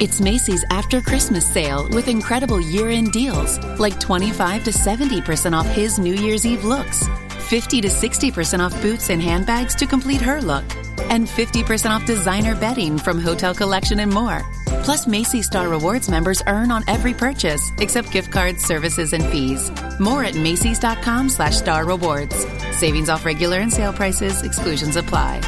It's Macy's after Christmas sale with incredible year end deals like 25 to 70% off his New Year's Eve looks, 50 to 60% off boots and handbags to complete her look, and 50% off designer bedding from Hotel Collection and more. Plus, Macy's Star Rewards members earn on every purchase, except gift cards, services, and fees. More at Macy's.com slash star rewards. Savings off regular and sale prices, exclusions apply.